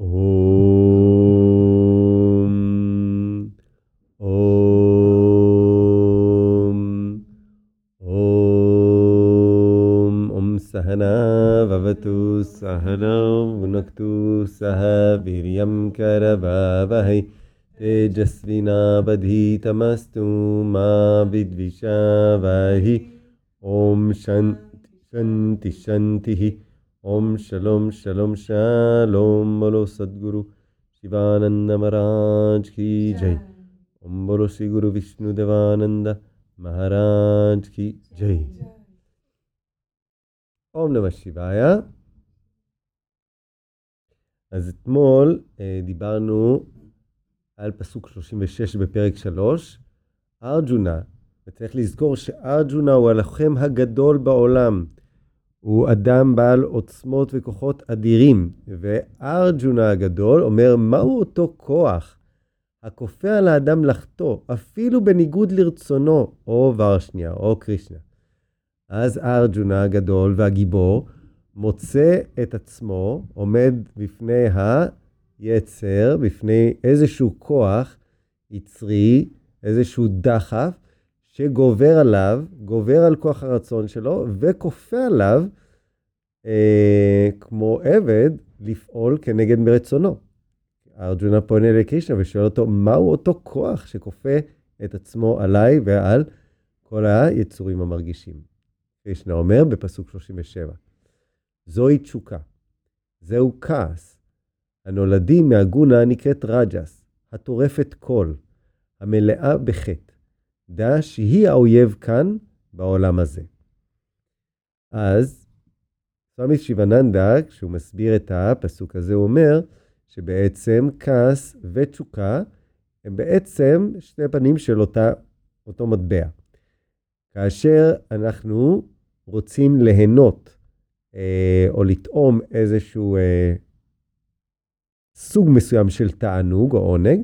ॐ सहना भवतु सह वीर्यं करवावहै तेजस्विनावधीतमस्तु मा विद्विषावहि। ॐ शन्ति शन्तिः। ॐ शलोम शलोम शलोम बोलो सद्गुरु शिवानंद महाराज की जय ओम बोलो श्री गुरु विष्णु देवानंद महाराज की जय אום נמא שיבאיה. אז אתמול אה, דיברנו על פסוק 36 בפרק 3, ארג'ונה, וצריך לזכור שארג'ונה הוא הלוחם הגדול בעולם. הוא אדם בעל עוצמות וכוחות אדירים, וארג'ונה הגדול אומר מהו אותו כוח הכופה על האדם לחטוא, אפילו בניגוד לרצונו, או ורשניה, או קרישנה. אז ארג'ונה הגדול והגיבור מוצא את עצמו עומד בפני היצר, בפני איזשהו כוח יצרי, איזשהו דחף, שגובר עליו, גובר על כוח הרצון שלו, וכופה עליו, אה, כמו עבד, לפעול כנגד מרצונו. ארג'ונה פונה לקרישנה ושואל אותו, מהו אותו כוח שכופה את עצמו עליי ועל כל היצורים המרגישים? קרישנה אומר בפסוק 37, זוהי תשוקה, זהו כעס, הנולדים מהגונה הנקראת רג'ס, הטורפת קול, המלאה בחטא. דע שהיא האויב כאן בעולם הזה. אז סמי שיבננדה, כשהוא מסביר את הפסוק הזה, הוא אומר שבעצם כעס ותשוקה הם בעצם שני פנים של אותה, אותו מטבע. כאשר אנחנו רוצים ליהנות אה, או לטעום איזשהו אה, סוג מסוים של תענוג או עונג,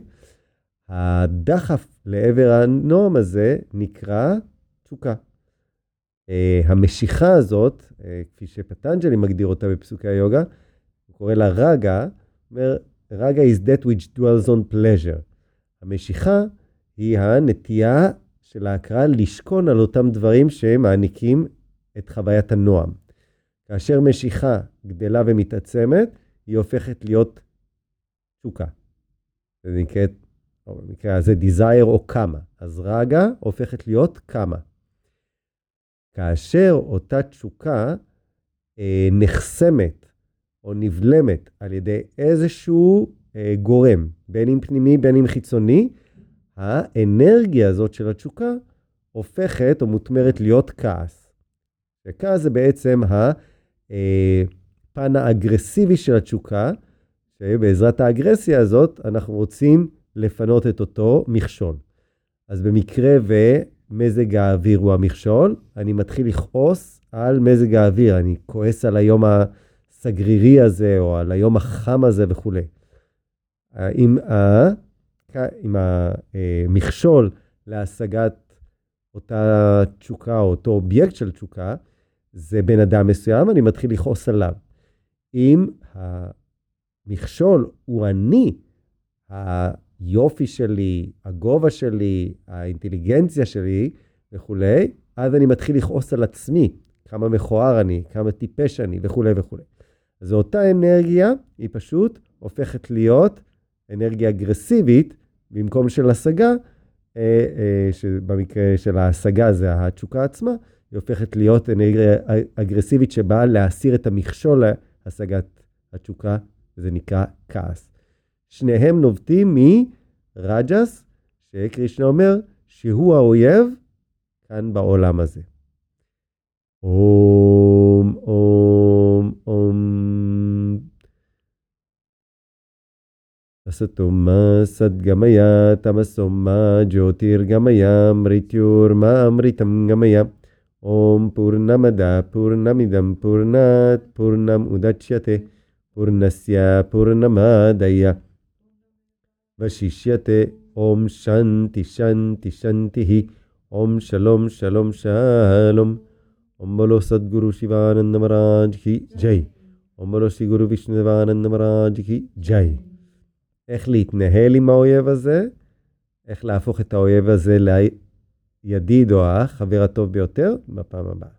הדחף לעבר הנועם הזה נקרא תשוקה. Uh, המשיכה הזאת, uh, כפי שפטנג'לי מגדיר אותה בפסוקי היוגה, הוא קורא לה רגה, אומר, רגה is that which dwells on pleasure. המשיכה היא הנטייה של ההכרה לשכון על אותם דברים שמעניקים את חוויית הנועם. כאשר משיכה גדלה ומתעצמת, היא הופכת להיות תשוקה. זה נקראת או במקרה הזה desire או כמה. אז רגע הופכת להיות כמה. כאשר אותה תשוקה אה, נחסמת או נבלמת על ידי איזשהו אה, גורם, בין אם פנימי, בין אם חיצוני, האנרגיה הזאת של התשוקה הופכת או מותמרת להיות כעס. וכעס זה בעצם הפן אה, האגרסיבי של התשוקה, שבעזרת האגרסיה הזאת אנחנו רוצים לפנות את אותו מכשול. אז במקרה ומזג האוויר הוא המכשול, אני מתחיל לכעוס על מזג האוויר, אני כועס על היום הסגרירי הזה, או על היום החם הזה וכולי. אם, המכשול להשגת אותה תשוקה, או אותו אובייקט של תשוקה, זה בן אדם מסוים, אני מתחיל לכעוס עליו. אם המכשול הוא אני, היופי שלי, הגובה שלי, האינטליגנציה שלי וכולי, אז אני מתחיל לכעוס על עצמי, כמה מכוער אני, כמה טיפש אני וכולי וכולי. אז אותה אנרגיה, היא פשוט הופכת להיות אנרגיה אגרסיבית, במקום של השגה, אה, אה, שבמקרה של ההשגה זה התשוקה עצמה, היא הופכת להיות אנרגיה אגרסיבית שבאה להסיר את המכשול להשגת התשוקה, זה נקרא כעס. שניהם נובטים מרג'ס, שקרישנה אומר שהוא האויב כאן בעולם הזה. אום, אום, אום. असतोमा सद्गमय तमसोमा ज्योतिर्गमय मृत्युर्मामृतं गमय ॐ पूर्णमद पूर्णमिदं पूर्णात् पूर्णम् उदच्यते पूर्णस्य पूर्णमादय वशिष्यते ॐ शन्ति शन्ति शन्तिः ॐ शलोम शलोम शलोम ॐ बोलो सद्गुरु शिवानंद महाराज की जय אומר לו שיגורו וישנדבנן מראג'יקי ג'אי. איך להתנהל עם האויב הזה, איך להפוך את האויב הזה לידיד או האח, חבר הטוב ביותר, בפעם הבאה.